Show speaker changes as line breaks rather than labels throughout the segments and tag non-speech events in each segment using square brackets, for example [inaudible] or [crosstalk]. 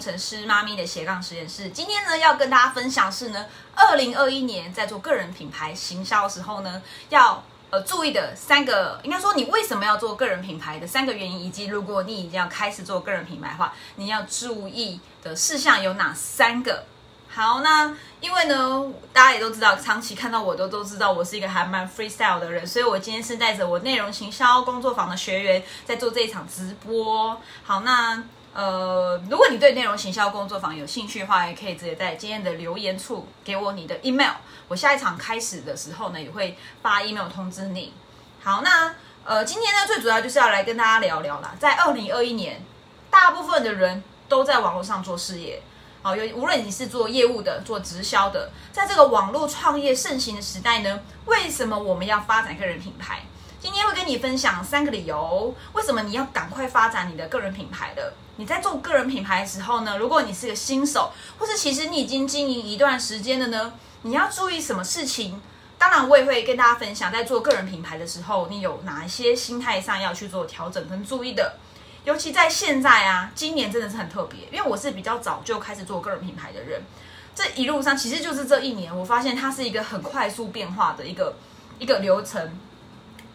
工程师妈咪的斜杠实验室。今天呢，要跟大家分享是呢，二零二一年在做个人品牌行销的时候呢，要呃注意的三个，应该说你为什么要做个人品牌的三个原因，以及如果你已经要开始做个人品牌的话，你要注意的事项有哪三个？好，那因为呢，大家也都知道，长期看到我都都知道，我是一个还蛮 freestyle 的人，所以我今天是带着我内容行销工作坊的学员在做这一场直播。好，那呃，如果你对内容行销工作坊有兴趣的话，也可以直接在今天的留言处给我你的 email，我下一场开始的时候呢，也会发 email 通知你。好，那呃，今天呢，最主要就是要来跟大家聊聊啦，在二零二一年，大部分的人都在网络上做事业。好，有无论你是做业务的、做直销的，在这个网络创业盛行的时代呢，为什么我们要发展个人品牌？今天会跟你分享三个理由，为什么你要赶快发展你的个人品牌的？你在做个人品牌的时候呢，如果你是个新手，或是其实你已经经营一段时间了呢，你要注意什么事情？当然，我也会跟大家分享，在做个人品牌的时候，你有哪一些心态上要去做调整跟注意的。尤其在现在啊，今年真的是很特别，因为我是比较早就开始做个人品牌的人。这一路上，其实就是这一年，我发现它是一个很快速变化的一个一个流程。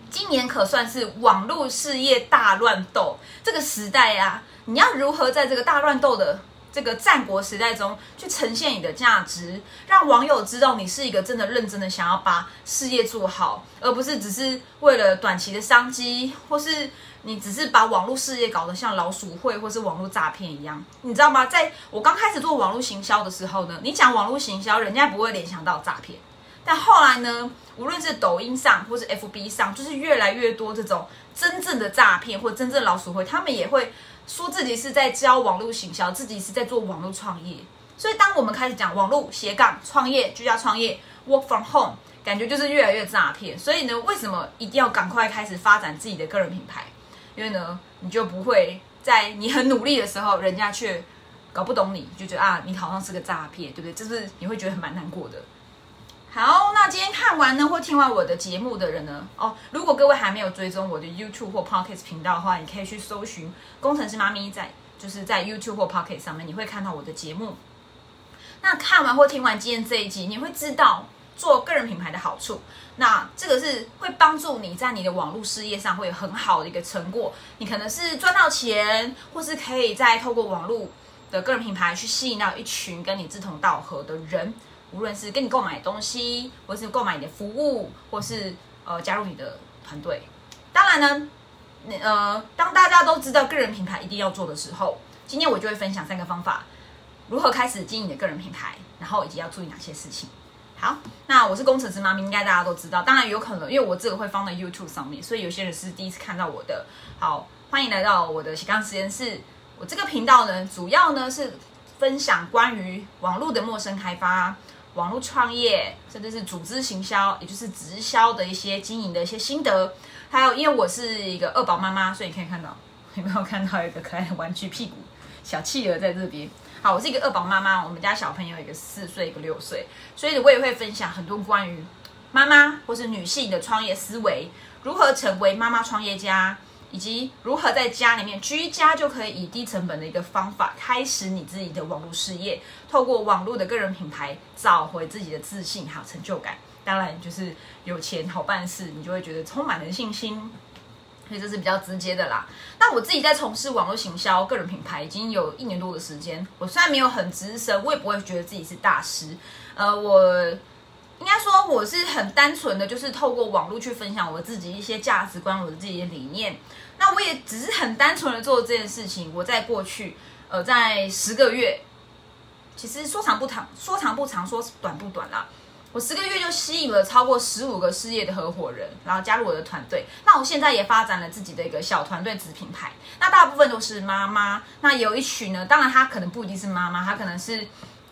今年可算是网络事业大乱斗这个时代啊！你要如何在这个大乱斗的这个战国时代中去呈现你的价值，让网友知道你是一个真的认真的想要把事业做好，而不是只是为了短期的商机，或是。你只是把网络事业搞得像老鼠会或是网络诈骗一样，你知道吗？在我刚开始做网络行销的时候呢，你讲网络行销，人家不会联想到诈骗。但后来呢，无论是抖音上或是 FB 上，就是越来越多这种真正的诈骗或真正老鼠会，他们也会说自己是在教网络行销，自己是在做网络创业。所以当我们开始讲网络斜杠创业、居家创业、work from home，感觉就是越来越诈骗。所以呢，为什么一定要赶快开始发展自己的个人品牌？因为呢，你就不会在你很努力的时候，人家却搞不懂你，就觉得啊，你好像是个诈骗，对不对？就是你会觉得蛮难过的。好，那今天看完呢，或听完我的节目的人呢，哦，如果各位还没有追踪我的 YouTube 或 Podcast 频道的话，你可以去搜寻“工程师妈咪”在，就是在 YouTube 或 Pocket 上面，你会看到我的节目。那看完或听完今天这一集，你会知道。做个人品牌的好处，那这个是会帮助你在你的网络事业上会有很好的一个成果。你可能是赚到钱，或是可以再透过网络的个人品牌去吸引到一群跟你志同道合的人，无论是跟你购买东西，或是购买你的服务，或是呃加入你的团队。当然呢，呃，当大家都知道个人品牌一定要做的时候，今天我就会分享三个方法，如何开始经营你的个人品牌，然后以及要注意哪些事情。好，那我是工程师妈咪，应该大家都知道。当然有可能，因为我这个会放在 YouTube 上面，所以有些人是第一次看到我的。好，欢迎来到我的斜杠实验室。我这个频道呢，主要呢是分享关于网络的陌生开发、网络创业，甚至是组织行销，也就是直销的一些经营的一些心得。还有，因为我是一个二宝妈妈，所以你可以看到 [laughs] 有没有看到一个可爱的玩具屁股小企鹅在这边。好，我是一个二宝妈妈，我们家小朋友一个四岁，一个六岁，所以我也会分享很多关于妈妈或是女性的创业思维，如何成为妈妈创业家，以及如何在家里面居家就可以以低成本的一个方法开始你自己的网络事业，透过网络的个人品牌找回自己的自信还有成就感。当然，就是有钱好办事，你就会觉得充满了信心。所以这是比较直接的啦。那我自己在从事网络行销、个人品牌已经有一年多的时间。我虽然没有很资深，我也不会觉得自己是大师。呃，我应该说我是很单纯的，就是透过网络去分享我自己一些价值观、我的自己的理念。那我也只是很单纯的做这件事情。我在过去，呃，在十个月，其实说长不长，说长不长，说短不短啦。我十个月就吸引了超过十五个事业的合伙人，然后加入我的团队。那我现在也发展了自己的一个小团队子品牌。那大部分都是妈妈，那有一群呢，当然她可能不一定是妈妈，她可能是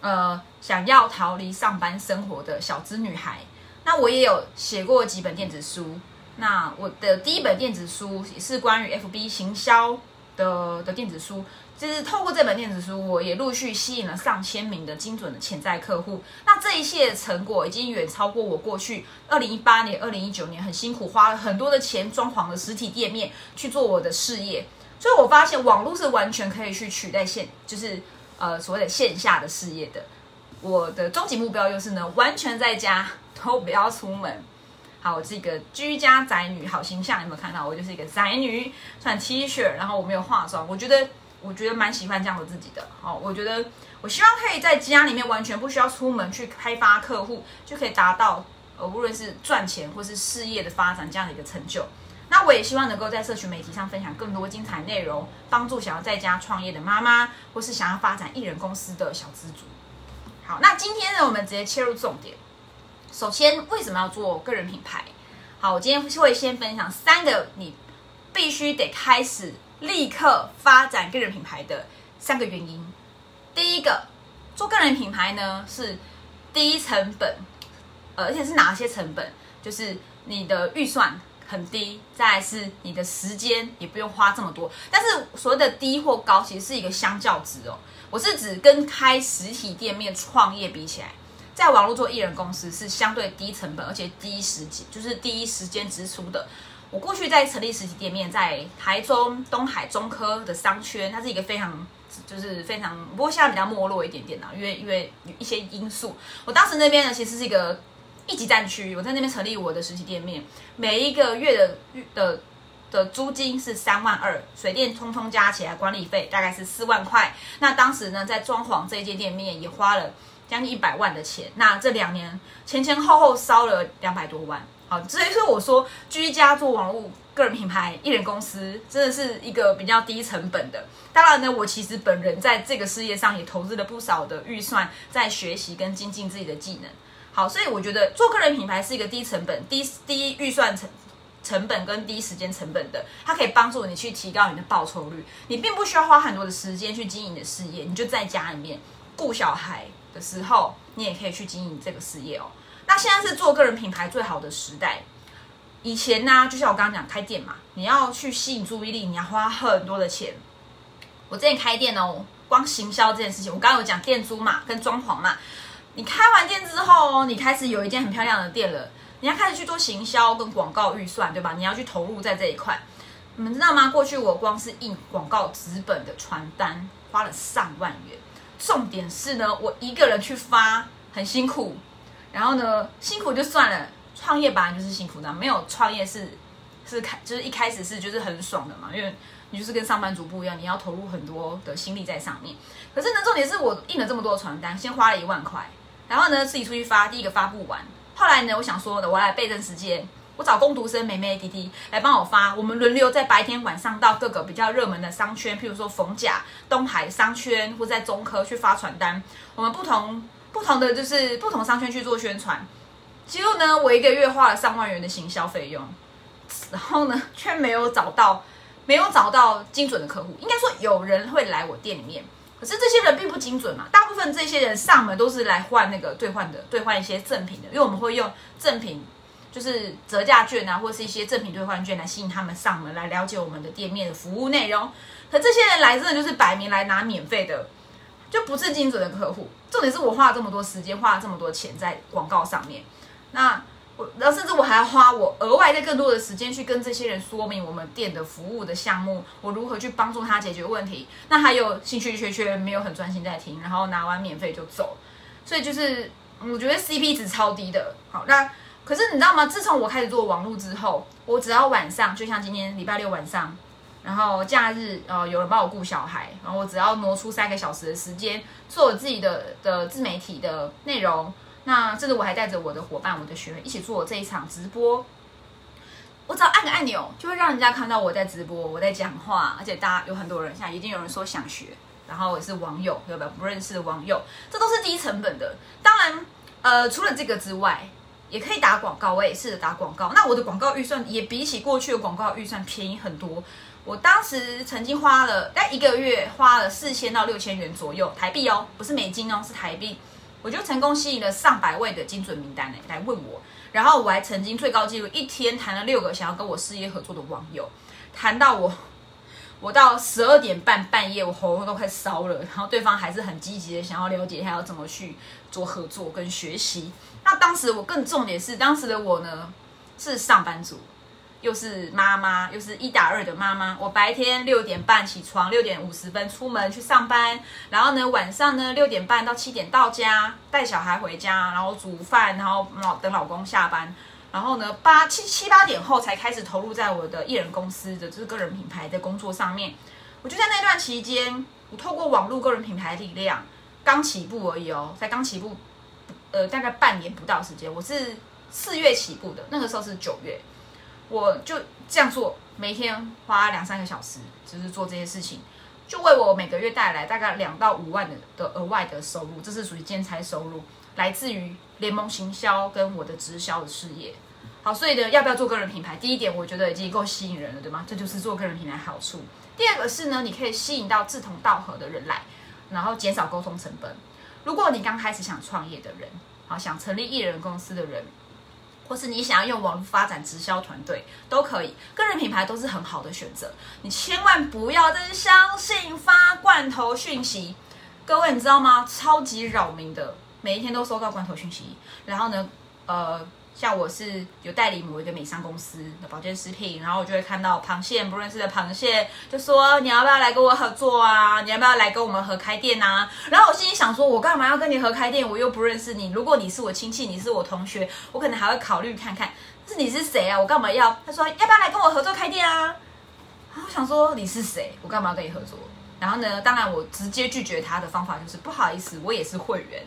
呃想要逃离上班生活的小资女孩。那我也有写过几本电子书。那我的第一本电子书也是关于 FB 行销的的电子书。就是透过这本电子书，我也陆续吸引了上千名的精准的潜在客户。那这一切成果已经远超过我过去二零一八年、二零一九年很辛苦花了很多的钱装潢的实体店面去做我的事业。所以我发现网络是完全可以去取代线，就是呃所谓的线下的事业的。我的终极目标就是呢，完全在家都不要出门。好，我是一个居家宅女，好形象有没有看到？我就是一个宅女，穿 T 恤，然后我没有化妆。我觉得，我觉得蛮喜欢这样的自己的。好，我觉得我希望可以在家里面完全不需要出门去开发客户，就可以达到呃无论是赚钱或是事业的发展这样的一个成就。那我也希望能够在社群媒体上分享更多精彩内容，帮助想要在家创业的妈妈，或是想要发展艺人公司的小资族。好，那今天呢，我们直接切入重点。首先，为什么要做个人品牌？好，我今天会先分享三个你必须得开始立刻发展个人品牌的三个原因。第一个，做个人品牌呢是低成本，而且是哪些成本？就是你的预算很低，再是你的时间也不用花这么多。但是所谓的低或高，其实是一个相较值哦。我是指跟开实体店面创业比起来。在网络做艺人公司是相对低成本，而且低时间，就是第一时间支出的。我过去在成立实体店面，在台中东海中科的商圈，它是一个非常就是非常，不过现在比较没落一点点啦，因为因为一些因素。我当时那边呢，其实是一个一级战区，我在那边成立我的实体店面，每一个月的的的租金是三万二，水电通通加起来管理费大概是四万块。那当时呢，在装潢这一间店面也花了。将近一百万的钱，那这两年前前后后烧了两百多万。好，所以说我说居家做网络个人品牌艺人公司，真的是一个比较低成本的。当然呢，我其实本人在这个事业上也投资了不少的预算，在学习跟精进自己的技能。好，所以我觉得做个人品牌是一个低成本、低低预算成成本跟低时间成本的，它可以帮助你去提高你的报酬率。你并不需要花很多的时间去经营你的事业，你就在家里面顾小孩。的时候，你也可以去经营这个事业哦。那现在是做个人品牌最好的时代。以前呢，就像我刚刚讲开店嘛，你要去吸引注意力，你要花很多的钱。我之前开店哦，光行销这件事情，我刚刚有讲店租嘛，跟装潢嘛。你开完店之后，你开始有一间很漂亮的店了，你要开始去做行销跟广告预算，对吧？你要去投入在这一块。你们知道吗？过去我光是印广告纸本的传单，花了上万元。重点是呢，我一个人去发很辛苦，然后呢，辛苦就算了，创业本来就是辛苦的，没有创业是是开就是一开始是就是很爽的嘛，因为你就是跟上班族不一样，你要投入很多的心力在上面。可是呢，重点是我印了这么多传单，先花了一万块，然后呢自己出去发，第一个发不完，后来呢，我想说的，我来备证时间。我找工读生美美滴滴来帮我发，我们轮流在白天晚上到各个比较热门的商圈，譬如说逢甲、东海商圈，或在中科去发传单。我们不同不同的就是不同商圈去做宣传。结果呢，我一个月花了上万元的行销费用，然后呢，却没有找到没有找到精准的客户。应该说有人会来我店里面，可是这些人并不精准嘛。大部分这些人上门都是来换那个兑换的，兑换一些赠品的，因为我们会用赠品。就是折价券啊，或是一些赠品兑换券来吸引他们上门来了解我们的店面的服务内容。可这些人来真的就是摆明来拿免费的，就不是精准的客户。重点是我花了这么多时间，花了这么多钱在广告上面。那我，然后甚至我还要花我额外的更多的时间去跟这些人说明我们店的服务的项目，我如何去帮助他解决问题。那还有兴趣缺缺，没有很专心在听，然后拿完免费就走。所以就是我觉得 CP 值超低的。好，那。可是你知道吗？自从我开始做网络之后，我只要晚上，就像今天礼拜六晚上，然后假日，呃，有人帮我顾小孩，然后我只要挪出三个小时的时间，做我自己的的自媒体的内容。那甚至我还带着我的伙伴、我的学员一起做这一场直播。我只要按个按钮，就会让人家看到我在直播，我在讲话，而且大家有很多人，现在已经有人说想学，然后也是网友，有没有不认识的网友？这都是低成本的。当然，呃，除了这个之外。也可以打广告，我也试着打广告。那我的广告预算也比起过去的广告预算便宜很多。我当时曾经花了，但一个月花了四千到六千元左右台币哦，不是美金哦，是台币。我就成功吸引了上百位的精准名单呢来问我。然后我还曾经最高纪录一天谈了六个想要跟我事业合作的网友，谈到我，[laughs] 我到十二点半半夜，我喉咙都快烧了。然后对方还是很积极的想要了解他要怎么去做合作跟学习。那当时我更重点是，当时的我呢是上班族，又是妈妈，又是一打二的妈妈。我白天六点半起床，六点五十分出门去上班，然后呢晚上呢六点半到七点到家，带小孩回家，然后煮饭，然后老等老公下班，然后呢八七七八点后才开始投入在我的艺人公司的就是个人品牌的工作上面。我就在那段期间，我透过网络个人品牌力量，刚起步而已哦，才刚起步，呃大概半年不到时间，我是四月起步的，那个时候是九月。我就这样做，每天花两三个小时，就是做这些事情，就为我每个月带来大概两到五万的的额外的收入，这是属于兼差收入，来自于联盟行销跟我的直销的事业。好，所以呢，要不要做个人品牌？第一点，我觉得已经够吸引人了，对吗？这就是做个人品牌好处。第二个是呢，你可以吸引到志同道合的人来，然后减少沟通成本。如果你刚开始想创业的人，好，想成立艺人公司的人。或是你想要用网络发展直销团队都可以，个人品牌都是很好的选择。你千万不要再相信发罐头讯息，各位你知道吗？超级扰民的，每一天都收到罐头讯息。然后呢，呃。像我是有代理某一个美商公司的保健食品，然后我就会看到螃蟹不认识的螃蟹，就说你要不要来跟我合作啊？你要不要来跟我们合开店啊？然后我心里想说，我干嘛要跟你合开店？我又不认识你。如果你是我亲戚，你是我同学，我可能还会考虑看看。是你是谁啊？我干嘛要？他说要不要来跟我合作开店啊？我想说你是谁？我干嘛要跟你合作？然后呢，当然我直接拒绝他的方法就是不好意思，我也是会员。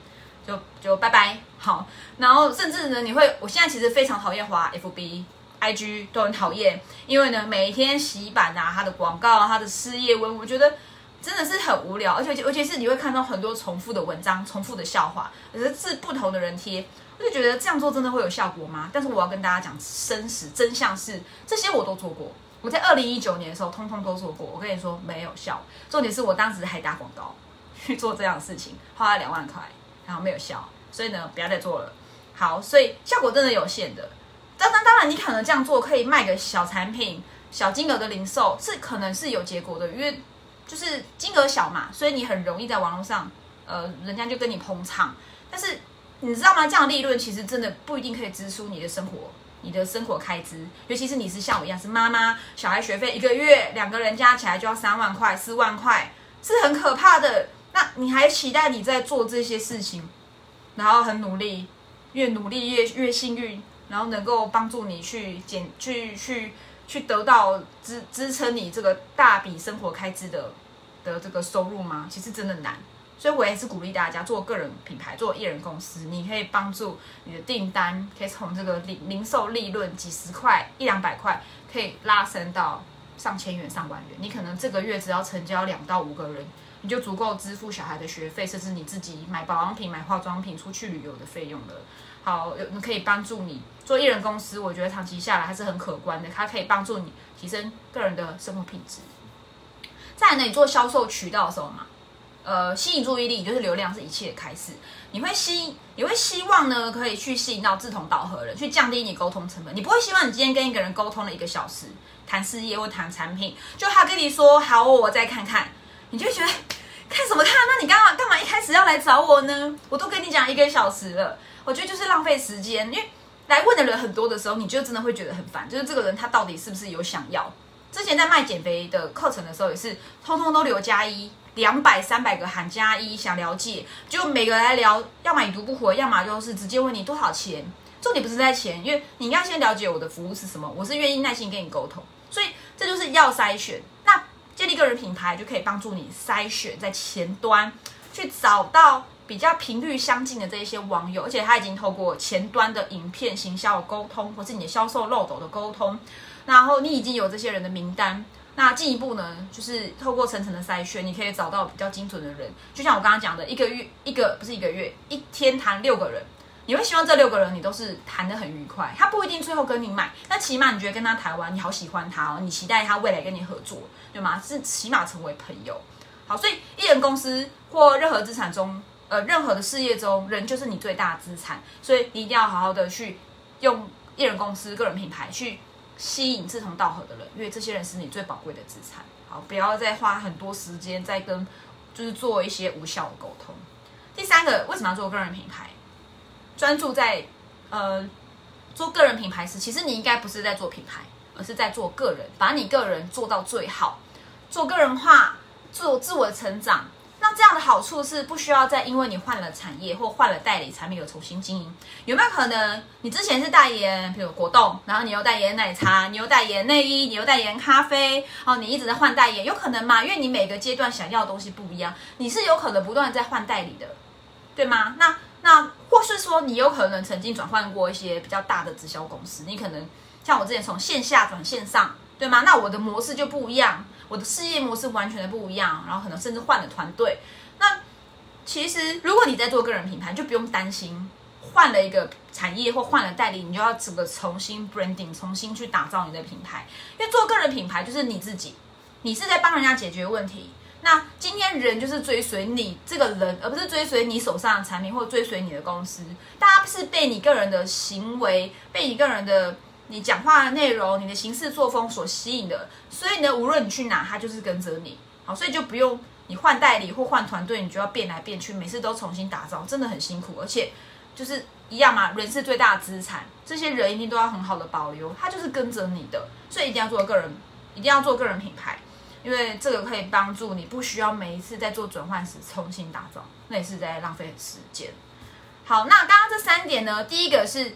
就就拜拜。好，然后甚至呢，你会，我现在其实非常讨厌滑 FB、IG 都很讨厌，因为呢，每一天洗版啊，它的广告、它的事业文，我觉得真的是很无聊，而且尤其是你会看到很多重复的文章、重复的笑话，可是是不同的人贴，我就觉得这样做真的会有效果吗？但是我要跟大家讲真实真相是，这些我都做过，我在二零一九年的时候通通都做过，我跟你说没有效，重点是我当时还打广告去 [laughs] 做这样的事情，花了两万块。然后没有效，所以呢，不要再做了。好，所以效果真的有限的。当然，当然，你可能这样做可以卖个小产品、小金额的零售，是可能是有结果的，因为就是金额小嘛，所以你很容易在网络上，呃，人家就跟你捧场。但是你知道吗？这样利润其实真的不一定可以支出你的生活、你的生活开支，尤其是你是像我一样是妈妈，小孩学费一个月两个人加起来就要三万块、四万块，是很可怕的。那你还期待你在做这些事情，然后很努力，越努力越越幸运，然后能够帮助你去减去去去得到支支撑你这个大笔生活开支的的这个收入吗？其实真的难，所以我也是鼓励大家做个人品牌，做艺人公司，你可以帮助你的订单可以从这个零零售利润几十块一两百块，可以拉升到上千元上万元。你可能这个月只要成交两到五个人。你就足够支付小孩的学费，甚至你自己买保养品、买化妆品、出去旅游的费用了。好，有可以帮助你做艺人公司，我觉得长期下来还是很可观的。它可以帮助你提升个人的生活品质。再呢，你做销售渠道的时候嘛，呃，吸引注意力就是流量是一切的开始。你会吸，你会希望呢，可以去吸引到志同道合的人，去降低你沟通成本。你不会希望你今天跟一个人沟通了一个小时，谈事业或谈产品，就他跟你说好，我再看看。你就觉得看什么看？那你干嘛干嘛一开始要来找我呢？我都跟你讲一个小时了，我觉得就是浪费时间。因为来问的人很多的时候，你就真的会觉得很烦。就是这个人他到底是不是有想要？之前在卖减肥的课程的时候，也是通通都留加一，两百三百个喊加一，想了解，就每个来聊，要么已读不回，要么就是直接问你多少钱。重点不是在钱，因为你要先了解我的服务是什么，我是愿意耐心跟你沟通，所以这就是要筛选。那。建立个人品牌就可以帮助你筛选在前端，去找到比较频率相近的这一些网友，而且他已经透过前端的影片行销的沟通，或是你的销售漏斗的沟通，然后你已经有这些人的名单。那进一步呢，就是透过层层的筛选，你可以找到比较精准的人。就像我刚刚讲的，一个月一个不是一个月，一天谈六个人。你会希望这六个人你都是谈得很愉快，他不一定最后跟你买，但起码你觉得跟他谈完，你好喜欢他哦，你期待他未来跟你合作，对吗？是起码成为朋友。好，所以艺人公司或任何资产中，呃，任何的事业中，人就是你最大的资产，所以你一定要好好的去用艺人公司、个人品牌去吸引志同道合的人，因为这些人是你最宝贵的资产。好，不要再花很多时间在跟就是做一些无效的沟通。第三个，为什么要做个人品牌？专注在呃做个人品牌时，其实你应该不是在做品牌，而是在做个人，把你个人做到最好，做个人化，做自我成长。那这样的好处是不需要再因为你换了产业或换了代理产品而重新经营。有没有可能你之前是代言，比如果冻，然后你又代言奶茶，你又代言内衣，你又代言咖啡，哦，你一直在换代言，有可能吗？因为你每个阶段想要的东西不一样，你是有可能不断在换代理的，对吗？那那或是说你有可能曾经转换过一些比较大的直销公司，你可能像我之前从线下转线上，对吗？那我的模式就不一样。我的事业模式完全的不一样，然后可能甚至换了团队。那其实如果你在做个人品牌，就不用担心换了一个产业或换了代理，你就要整个重新 branding，重新去打造你的品牌。因为做个人品牌就是你自己，你是在帮人家解决问题。那今天人就是追随你这个人，而不是追随你手上的产品或追随你的公司。大家是被你个人的行为，被你个人的。你讲话的内容，你的行事作风所吸引的，所以呢，无论你去哪，他就是跟着你。好，所以就不用你换代理或换团队，你就要变来变去，每次都重新打造，真的很辛苦。而且就是一样嘛，人是最大的资产，这些人一定都要很好的保留，他就是跟着你的，所以一定要做个人，一定要做个人品牌，因为这个可以帮助你，不需要每一次在做转换时重新打造，那也是在浪费时间。好，那刚刚这三点呢，第一个是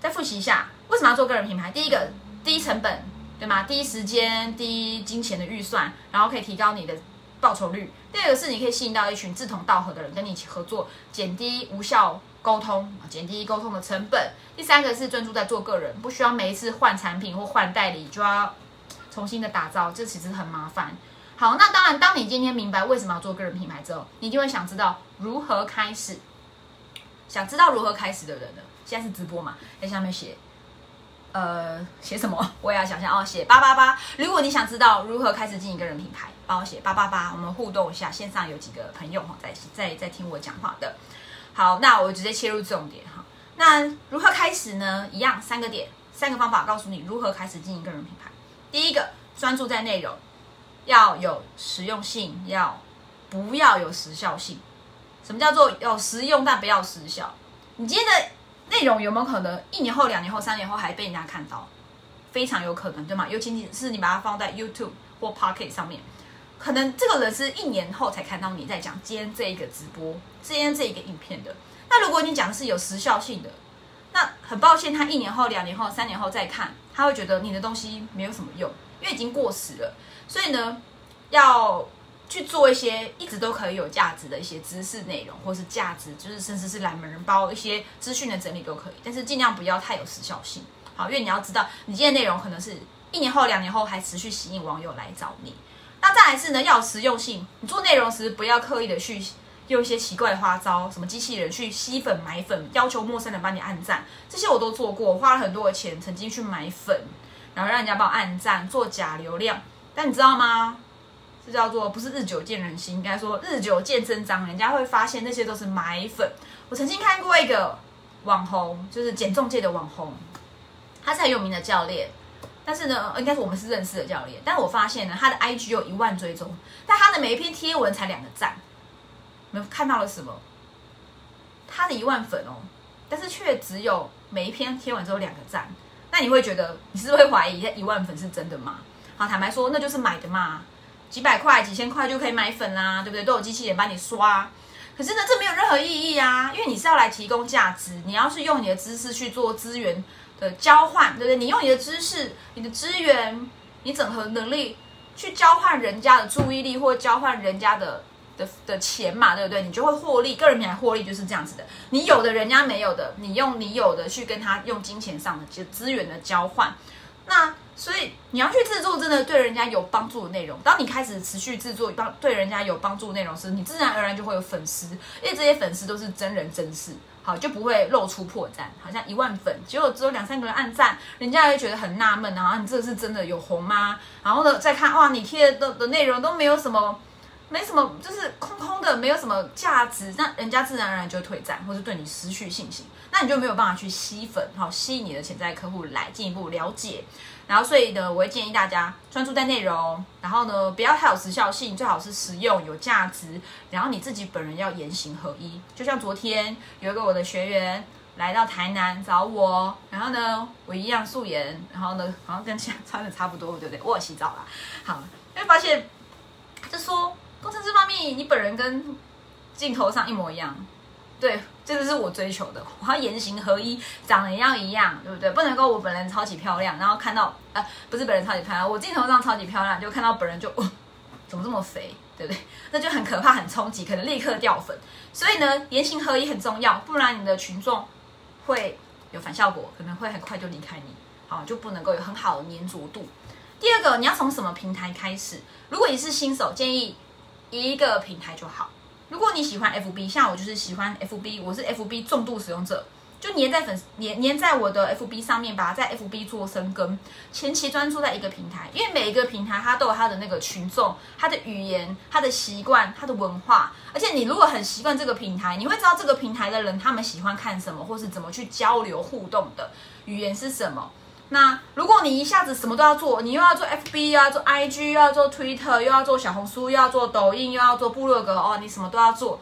再复习一下。为什么要做个人品牌？第一个，低成本，对吗？低时间、低金钱的预算，然后可以提高你的报酬率。第二个是你可以吸引到一群志同道合的人跟你一起合作，减低无效沟通，减低沟通的成本。第三个是专注在做个人，不需要每一次换产品或换代理就要重新的打造，这其实很麻烦。好，那当然，当你今天明白为什么要做个人品牌之后，你就会想知道如何开始。想知道如何开始的人呢？现在是直播嘛，在下面写。呃，写什么？[laughs] 我也要想想哦。写八八八。如果你想知道如何开始经营个人品牌，帮我写八八八。我们互动一下，线上有几个朋友哈，在在在听我讲话的。好，那我直接切入重点哈。那如何开始呢？一样三个点，三个方法告诉你如何开始经营个人品牌。第一个，专注在内容，要有实用性，要不要有时效性？什么叫做有实用但不要时效？你今天的。内容有没有可能一年后、两年后、三年后还被人家看到？非常有可能，对吗？尤其你是你把它放在 YouTube 或 Pocket 上面，可能这个人是一年后才看到你在讲今天这一个直播、今天这一个影片的。那如果你讲的是有时效性的，那很抱歉，他一年后、两年后、三年后再看，他会觉得你的东西没有什么用，因为已经过时了。所以呢，要。去做一些一直都可以有价值的一些知识内容，或是价值，就是甚至是来门人包一些资讯的整理都可以，但是尽量不要太有时效性，好，因为你要知道，你今天内容可能是一年后、两年后还持续吸引网友来找你。那再来是呢，要有实用性，你做内容时不要刻意的去用一些奇怪的花招，什么机器人去吸粉买粉，要求陌生人帮你按赞，这些我都做过，花了很多的钱，曾经去买粉，然后让人家帮我按赞，做假流量，但你知道吗？这叫做不是日久见人心，应该说日久见真章。人家会发现那些都是买粉。我曾经看过一个网红，就是减重界的网红，他是很有名的教练。但是呢，应该是我们是认识的教练。但是我发现呢，他的 IG 有一万追踪，但他的每一篇贴文才两个赞。你们看到了什么？他的一万粉哦，但是却只有每一篇贴文只有两个赞。那你会觉得，你是不是会怀疑这一万粉是真的吗？好，坦白说，那就是买的嘛。几百块、几千块就可以买粉啦，对不对？都有机器人帮你刷。可是呢，这没有任何意义啊，因为你是要来提供价值，你要是用你的知识去做资源的交换，对不对？你用你的知识、你的资源、你整合能力去交换人家的注意力，或交换人家的的的钱嘛，对不对？你就会获利。个人品牌获利就是这样子的，你有的人家没有的，你用你有的去跟他用金钱上的资源的交换，那。所以你要去制作真的对人家有帮助的内容。当你开始持续制作帮对人家有帮助内容时，你自然而然就会有粉丝，因为这些粉丝都是真人真事，好就不会露出破绽。好像一万粉，结果只有两三个人按赞，人家会觉得很纳闷然后，你这是真的有红吗？然后呢，再看哇，你贴的的内容都没有什么。没什么，就是空空的，没有什么价值，那人家自然而然就退战，或是对你失去信心，那你就没有办法去吸粉，好吸引你的潜在客户来进一步了解。然后所以呢，我会建议大家专注在内容，然后呢不要太有时效性，最好是实用有价值，然后你自己本人要言行合一。就像昨天有一个我的学员来到台南找我，然后呢，我一样素颜，然后呢，好像跟现在穿的差不多，对不对？我有洗澡啦。好，因为发现就说工程师方面，你本人跟镜头上一模一样，对，这个是我追求的，我要言行合一，长得也要一样，对不对？不能够我本人超级漂亮，然后看到呃，不是本人超级漂亮，我镜头上超级漂亮，就看到本人就哦，怎么这么肥？对不对？那就很可怕，很冲击，可能立刻掉粉。所以呢，言行合一很重要，不然你的群众会有反效果，可能会很快就离开你，好，就不能够有很好的粘着度。第二个，你要从什么平台开始？如果你是新手，建议一个平台就好。如果你喜欢 FB，像我就是喜欢 FB，我是 FB 重度使用者。就粘在粉粘粘在我的 FB 上面，把它在 FB 做生根，前期专注在一个平台，因为每一个平台它都有它的那个群众、它的语言、它的习惯、它的文化，而且你如果很习惯这个平台，你会知道这个平台的人他们喜欢看什么，或是怎么去交流互动的语言是什么。那如果你一下子什么都要做，你又要做 FB，又要做 IG，又要做 Twitter，又要做小红书，又要做抖音，又要做部落格，哦，你什么都要做。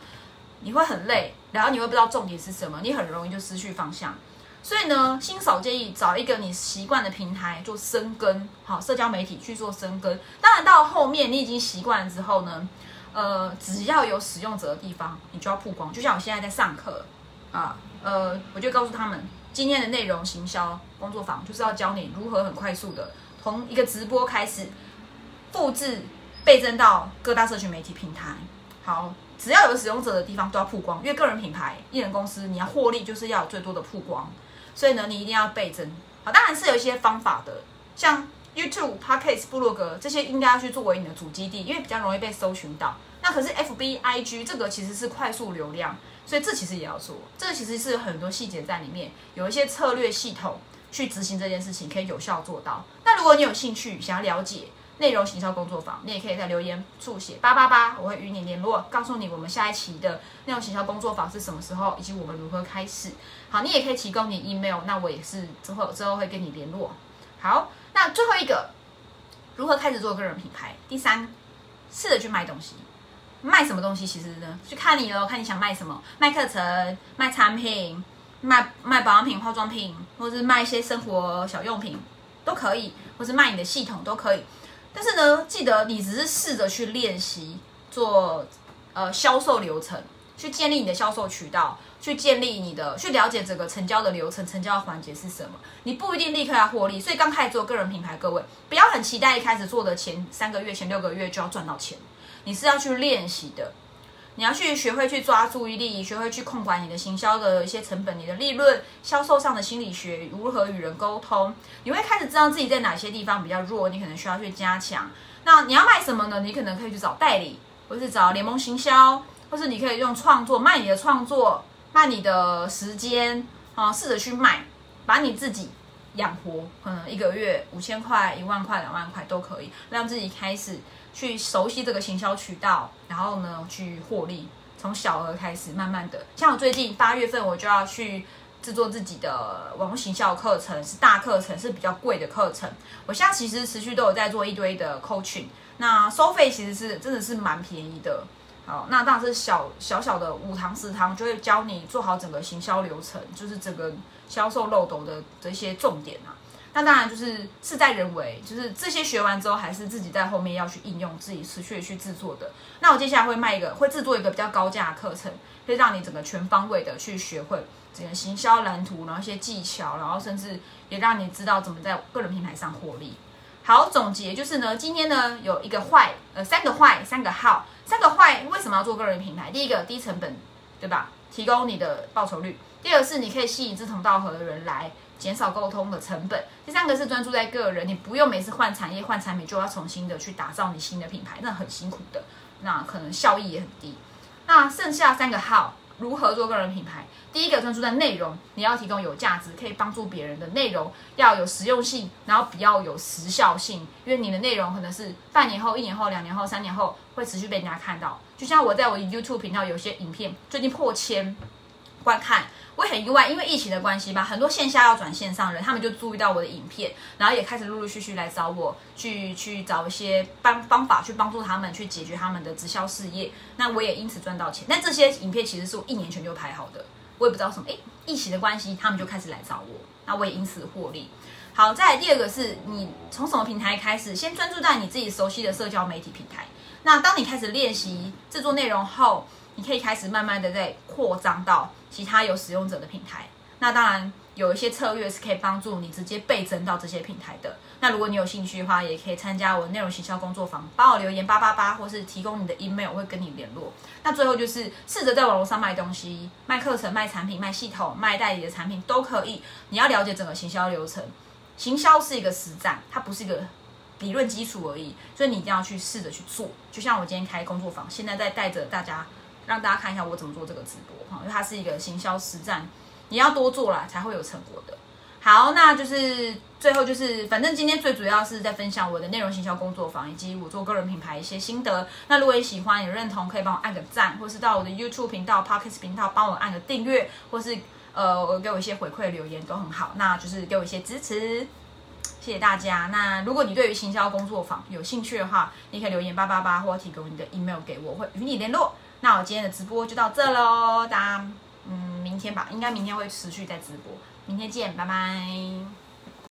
你会很累，然后你会不知道重点是什么，你很容易就失去方向。所以呢，新手建议找一个你习惯的平台做生根，好，社交媒体去做生根。当然到后面你已经习惯了之后呢，呃，只要有使用者的地方，你就要曝光。就像我现在在上课啊，呃，我就告诉他们，今天的内容行销工作坊就是要教你如何很快速的从一个直播开始复制倍增到各大社群媒体平台。好。只要有使用者的地方都要曝光，因为个人品牌、艺人公司你要获利，就是要有最多的曝光。所以呢，你一定要倍增。好，当然是有一些方法的，像 YouTube、Podcast、部落格这些，应该要去作为你的主基地，因为比较容易被搜寻到。那可是 FB、IG 这个其实是快速流量，所以这其实也要做。这其实是很多细节在里面，有一些策略系统去执行这件事情，可以有效做到。那如果你有兴趣想要了解，内容行销工作坊，你也可以在留言处写八八八，我会与你联络，告诉你我们下一期的内容行销工作坊是什么时候，以及我们如何开始。好，你也可以提供你 email，那我也是之后之后会跟你联络。好，那最后一个，如何开始做个人品牌？第三，试着去卖东西，卖什么东西？其实呢，去看你喽，看你想卖什么，卖课程、卖产品、卖卖保养品、化妆品，或是卖一些生活小用品都可以，或是卖你的系统都可以。但是呢，记得你只是试着去练习做呃销售流程，去建立你的销售渠道，去建立你的，去了解整个成交的流程，成交的环节是什么。你不一定立刻要获利，所以刚开始做个人品牌，各位不要很期待一开始做的前三个月、前六个月就要赚到钱，你是要去练习的。你要去学会去抓注意力，学会去控管你的行销的一些成本、你的利润、销售上的心理学，如何与人沟通。你会开始知道自己在哪些地方比较弱，你可能需要去加强。那你要卖什么呢？你可能可以去找代理，或是找联盟行销，或是你可以用创作卖你的创作，卖你的时间啊，试着去卖，把你自己养活。可能一个月五千块、一万块、两万块都可以，让自己开始。去熟悉这个行销渠道，然后呢，去获利，从小额开始，慢慢的。像我最近八月份，我就要去制作自己的网络行销课程，是大课程，是比较贵的课程。我现在其实持续都有在做一堆的 coaching，那收费其实是真的是蛮便宜的。好，那当然是小小小的五堂十堂，就会教你做好整个行销流程，就是整个销售漏斗的这些重点啊。那当然就是事在人为，就是这些学完之后，还是自己在后面要去应用，自己持续去制作的。那我接下来会卖一个，会制作一个比较高价的课程，可以让你整个全方位的去学会整个行销蓝图，然后一些技巧，然后甚至也让你知道怎么在个人平台上获利。好，总结就是呢，今天呢有一个坏，呃，三个坏，三个好，三个坏为什么要做个人品牌？第一个低成本，对吧？提高你的报酬率。第二是你可以吸引志同道合的人来。减少沟通的成本。第三个是专注在个人，你不用每次换产业换产品就要重新的去打造你新的品牌，那很辛苦的，那可能效益也很低。那剩下三个号如何做个人品牌？第一个专注在内容，你要提供有价值、可以帮助别人的内容，要有实用性，然后比较有时效性，因为你的内容可能是半年后、一年后、两年后、三年后会持续被人家看到。就像我在我 YouTube 频道有些影片最近破千观看。我也很意外，因为疫情的关系吧，很多线下要转线上人，他们就注意到我的影片，然后也开始陆陆续续来找我，去去找一些帮方法去帮助他们去解决他们的直销事业。那我也因此赚到钱。但这些影片其实是我一年前就拍好的，我也不知道什么，诶，疫情的关系，他们就开始来找我，那我也因此获利。好，再来第二个是你从什么平台开始，先专注在你自己熟悉的社交媒体平台。那当你开始练习制作内容后，你可以开始慢慢的在扩张到其他有使用者的平台。那当然有一些策略是可以帮助你直接倍增到这些平台的。那如果你有兴趣的话，也可以参加我的内容行销工作坊，帮我留言八八八，或是提供你的 email，我会跟你联络。那最后就是试着在网络上卖东西，卖课程、卖产品、卖系统、卖代理的产品都可以。你要了解整个行销流程，行销是一个实战，它不是一个理论基础而已，所以你一定要去试着去做。就像我今天开工作坊，现在在带着大家，让大家看一下我怎么做这个直播哈，因为它是一个行销实战，你要多做了才会有成果的。好，那就是最后就是，反正今天最主要是在分享我的内容行销工作坊，以及我做个人品牌一些心得。那如果你喜欢、也认同，可以帮我按个赞，或是到我的 YouTube 频道、Podcast 频道帮我按个订阅，或是呃给我一些回馈留言都很好。那就是给我一些支持，谢谢大家。那如果你对于行销工作坊有兴趣的话，你可以留言八八八，或提供你的 email 给我，会与你联络。那我今天的直播就到这喽，大家嗯明天吧，应该明天会持续在直播。明天见，拜拜。